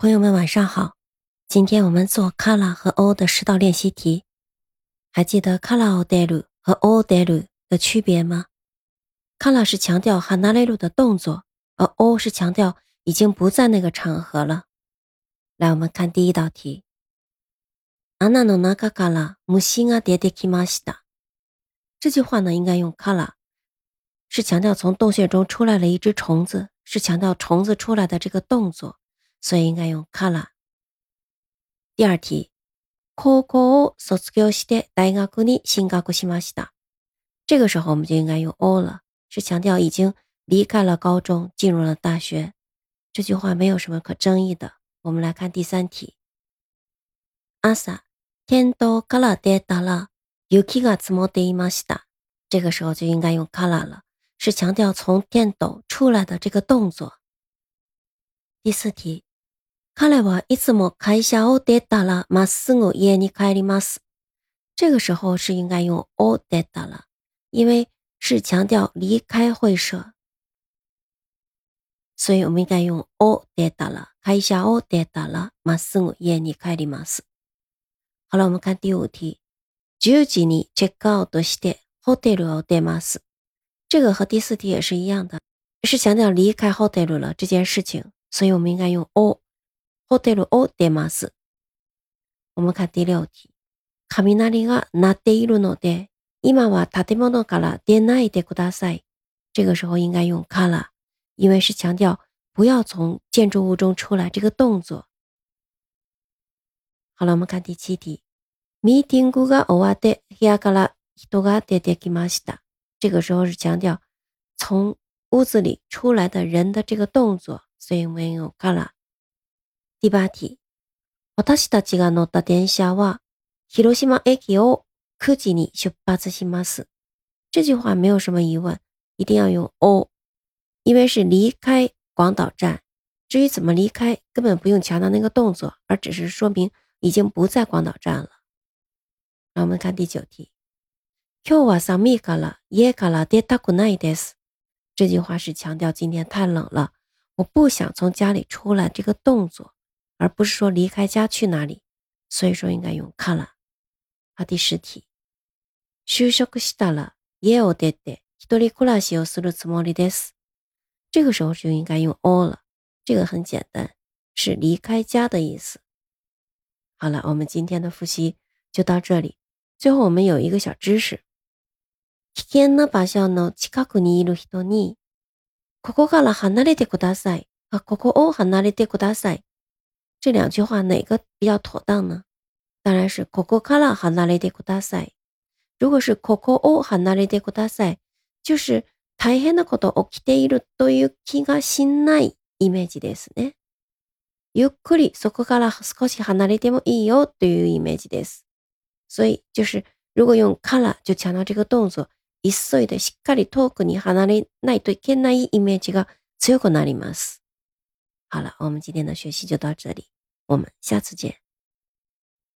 朋友们晚上好，今天我们做卡拉和 O 的十道练习题。还记得卡拉 O l ル和 O l ル的区别吗？卡拉是强调ハ纳レル的动作，而 O 是强调已经不在那个场合了。来，我们看第一道题。穴の中から虫が出てきま t a 这句话呢，应该用卡拉，是强调从洞穴中出来了一只虫子，是强调虫子出来的这个动作。所以应该用 c o l か r 第二题，高校を卒業して大学に進学しました。这个时候我们就应该用を了，是强调已经离开了高中，进入了大学。这句话没有什么可争议的。我们来看第三题。朝、検討から出たら、勇気が募っていました。这个时候就应该用 c o l か r 了，是强调从检讨出来的这个动作。第四题。看来我いつも会社を出たらますぐ家に帰ります。这个时候是应该用を出たら，因为是强调离开会社，所以我们应该用を出たら。看一下を出たらますぐ家に帰ります。好了，我们看第五题。十時にチェックアウトしてホテルを出ます。这个和第四题也是一样的，是强调离开 hotel 了这件事情，所以我们应该用を。ホテルを出ます。お们看第六题。雷が鳴っているので、今は建物から出ないでください。这个时候应该用から，因为是强调不要从建筑物中出来这个动作。好了，我们看第七题。ミーティングが終わって部屋から人が出てきました。这个时候是强调从屋子里出来的人的这个动作，所以我们用から。第八题，私たちが乗った電車は広島駅を九時に出発します。这句话没有什么疑问，一定要用 o，因为是离开广岛站。至于怎么离开，根本不用强调那个动作，而只是说明已经不在广岛站了。让我们看第九题。今日は寒かった。寒かった。出たくないです。这句话是强调今天太冷了，我不想从家里出来这个动作。而不是说离开家去哪里，所以说应该用から。啊，第十题，修学クシタラ、イエオデテ、ヒドリクラシオスルツモリデス，这个时候就应该用オ了。这个很简单，是离开家的意思。好了，我们今天的复习就到这里。最后我们有一个小知识。きけんのばしょうのチカクにいる人に、ここから離れてください。あ、ここを離れてください。这两句话哪个比较妥当呢？当然是ここから離れてください。如果是ここを離れてください，就是大変なこと起きているという気がしないイメージですね。ゆっくりそこから少し離れてもいいよというイメージです。所以就是如果用から就强调这个动作，急いでしっかり遠くに離れないといけないイメージが強くなります。好了，我们今天的学习就到这里，我们下次见。